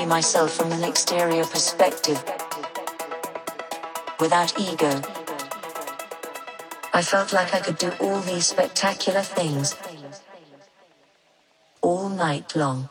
See myself from an exterior perspective without ego. I felt like I could do all these spectacular things all night long.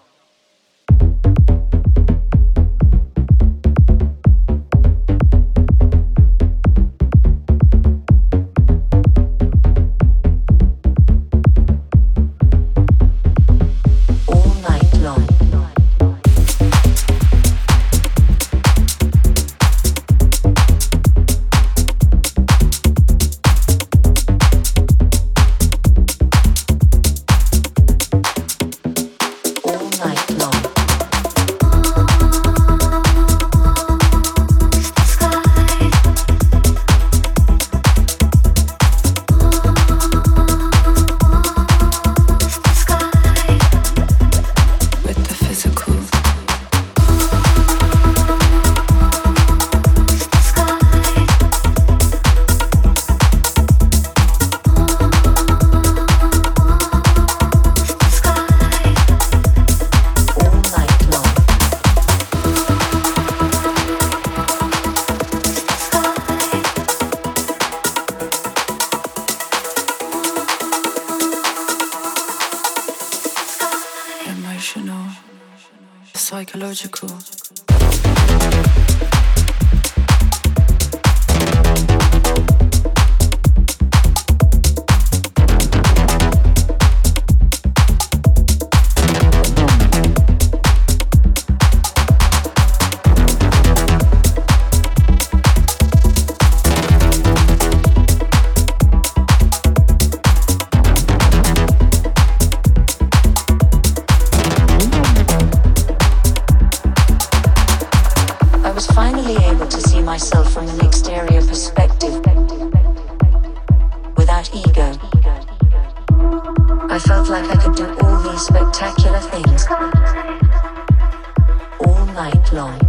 yourself from an exterior perspective without ego. I felt like I could do all these spectacular things all night long.